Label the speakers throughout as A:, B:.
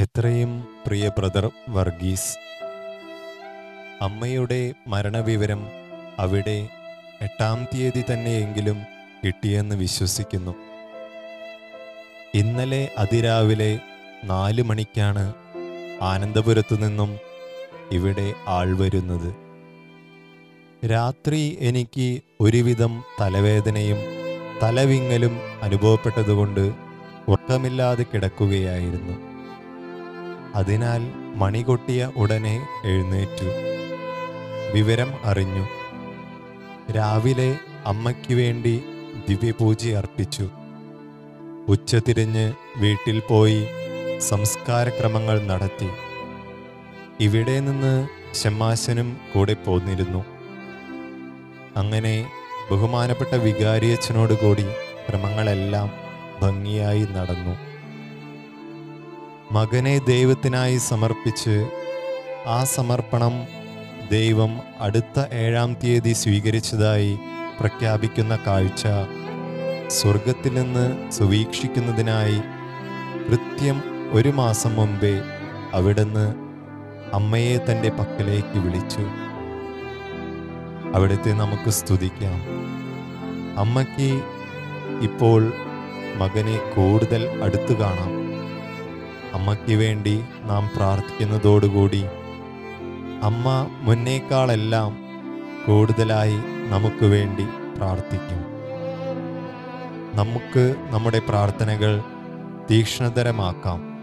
A: എത്രയും പ്രിയ ബ്രദർ വർഗീസ് അമ്മയുടെ മരണവിവരം അവിടെ എട്ടാം തീയതി തന്നെയെങ്കിലും കിട്ടിയെന്ന് വിശ്വസിക്കുന്നു. ഇന്നലെ അതിരാവിലെ നാല് മണിക്കാണ് ആനന്ദപുരത്തു നിന്നും ഇവിടെ ആൾ വരുന്നത്. രാത്രി എനിക്ക് ഒരുവിധം തലവേദനയും തലവിങ്ങലും അനുഭവപ്പെട്ടതുകൊണ്ട് ഉറക്കമില്ലാതെ കിടക്കുകയായിരുന്നു. അതിനാൽ മണികൊട്ടിയ ഉടനെ എഴുന്നേറ്റു. വിവരം അറിഞ്ഞു. രാവിലെ അമ്മയ്ക്ക് വേണ്ടി ദിവ്യപൂജ അർപ്പിച്ചു. ഉച്ചതിരിഞ്ഞ് വീട്ടിൽ പോയി സംസ്കാരക്രമങ്ങൾ നടത്തി. ഇവിടെ നിന്ന് ഷമ്മാശനും കൂടെ പോന്നിരുന്നു. അങ്ങനെ ബഹുമാനപ്പെട്ട വികാരിയച്ഛനോട് കൂടി ക്രമങ്ങളെല്ലാം ഭംഗിയായി നടന്നു. മകനെ ദൈവത്തിനായി സമർപ്പിച്ച് ആ സമർപ്പണം ദൈവം അടുത്ത ഏഴാം തീയതി സ്വീകരിച്ചതായി പ്രഖ്യാപിക്കുന്ന കാഴ്ച സ്വർഗത്തിൽ നിന്ന് സുവീക്ഷിക്കുന്നതിനായി കൃത്യം ഒരു മാസം മുമ്പേ അവിടുന്ന് അമ്മയെ തന്റെ പക്കലേക്ക് വിളിച്ചു. അവിടുത്തെ നമുക്ക് സ്തുതിക്കാം. അമ്മയ്ക്ക് ഇപ്പോൾ മകനെ കൂടുതൽ അടുത്തു കാണാം. അമ്മയ്ക്ക് വേണ്ടി നാം പ്രാർത്ഥിക്കുന്നതോടുകൂടി അമ്മ മുന്നേക്കാളെല്ലാം കൂടുതലായി നമുക്ക് വേണ്ടി പ്രാർത്ഥിക്കും. നമുക്ക് നമ്മുടെ പ്രാർത്ഥനകൾ തീക്ഷ്ണതരമാക്കാം.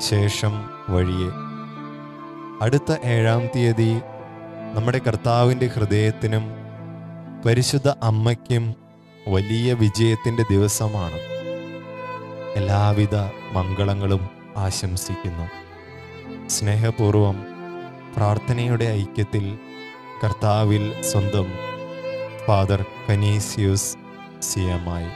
A: ശേഷം വഴിയെ. അടുത്ത ഏഴാം തീയതി നമ്മുടെ കർത്താവിന്റെ ഹൃദയത്തിനും പരിശുദ്ധ അമ്മയ്ക്കും വലിയ വിജയത്തിന്റെ ദിവസമാണ്. എല്ലാവിധ മംഗളങ്ങളും ആശംസിക്കുന്നു. സ്നേഹപൂർവം പ്രാർത്ഥനയുടെ ഐക്യത്തിൽ കർത്താവിൽ സ്വന്തം ഫാദർ കനീസിയൂസ് സിയമായി